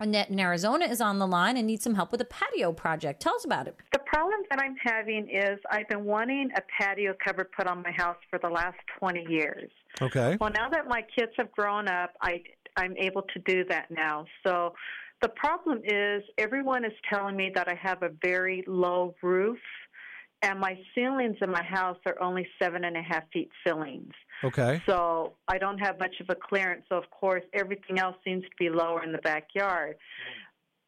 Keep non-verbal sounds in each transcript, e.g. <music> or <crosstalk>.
Annette in Arizona is on the line and needs some help with a patio project. Tell us about it. The problem that I'm having is I've been wanting a patio cover put on my house for the last 20 years. Okay. Well, now that my kids have grown up, I I'm able to do that now. So the problem is everyone is telling me that I have a very low roof and my ceilings in my house are only seven and a half feet ceilings. Okay. So I don't have much of a clearance. So of course everything else seems to be lower in the backyard.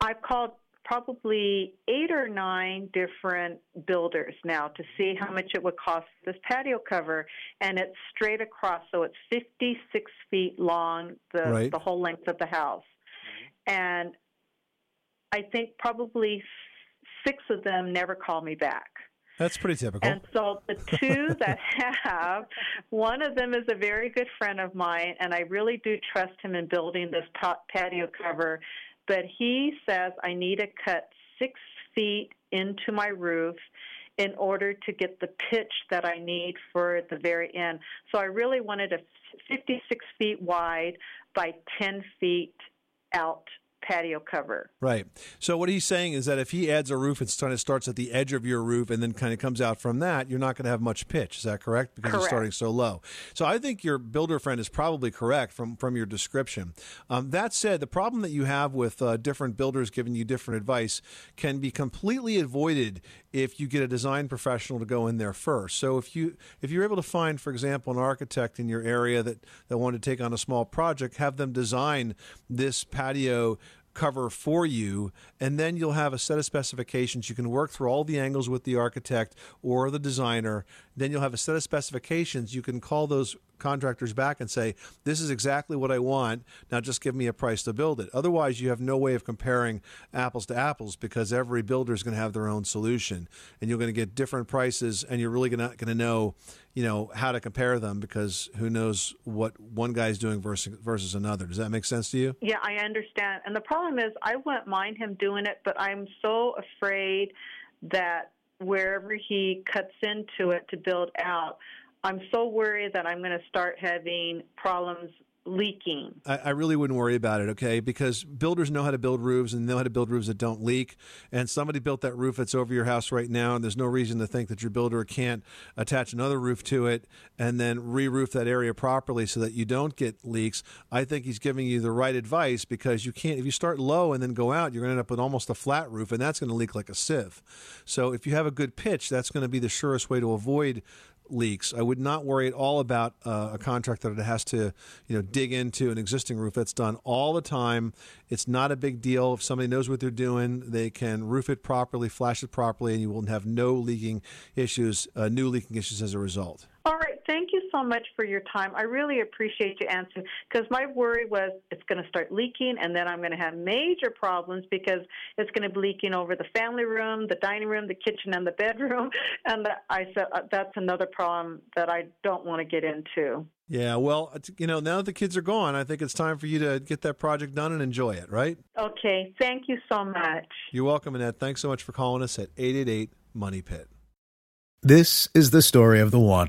I've called probably eight or nine different builders now to see how much it would cost this patio cover, and it's straight across, so it's 56 feet long, the Right. the whole length of the house, and I think probably six of them never call me back. That's pretty typical. And so the two <laughs> that have, one of them is a very good friend of mine, and I really do trust him in building this pa- patio cover. But he says I need to cut six feet into my roof in order to get the pitch that I need for the very end. So I really wanted a 56 feet wide by 10 feet out patio cover. Right. So what he's saying is that if he adds a roof, it's kind of starts at the edge of your roof and then kind of comes out from that, you're not going to have much pitch. Is that correct? Because it's Correct. starting so low. So I think your builder friend is probably correct from from your description. Um, that said, the problem that you have with uh, different builders giving you different advice can be completely avoided if you get a design professional to go in there first. So if you if you're able to find, for example, an architect in your area that that wanted to take on a small project, have them design this patio cover for you, and then you'll have a set of specifications. You can work through all the angles with the architect or the designer. Then you'll have a set of specifications. You can call those contractors back and say, This is exactly what I want. Now just give me a price to build it. Otherwise, you have no way of comparing apples to apples because every builder is going to have their own solution, and you're going to get different prices, and you're really not going to know. You know how to compare them because who knows what one guy's doing versus versus another. Does that make sense to you? Yeah, I understand. And the problem is, I wouldn't mind him doing it, but I'm so afraid that wherever he cuts into it to build out, I'm so worried that I'm going to start having problems leaking. I, I really wouldn't worry about it, okay? Because builders know how to build roofs and know how to build roofs that don't leak. And somebody built that roof that's over your house right now, and there's no reason to think that your builder can't attach another roof to it and then re-roof that area properly so that you don't get leaks. I think he's giving you the right advice because you can't. If you start low and then go out, you're going to end up with almost a flat roof, and that's going to leak like a sieve. So if you have a good pitch, that's going to be the surest way to avoid leaks. I would not worry at all about uh, a contract that it has to, you know, dig into an existing roof. That's done all the time. It's not a big deal. If somebody knows what they're doing, they can roof it properly, flash it properly, and you will have no leaking issues, uh, new leaking issues as a result. All right, thank you so much for your time. I really appreciate you answering because my worry was it's going to start leaking and then I'm going to have major problems because it's going to be leaking over the family room, the dining room, the kitchen, and the bedroom. <laughs> And I said uh, that's another problem that I don't want to get into. Yeah, well, you know, now that the kids are gone, I think it's time for you to get that project done and enjoy it, right? Okay, thank you so much. You're welcome, Annette. Thanks so much for calling us at 888 Money Pit. This is the story of the one.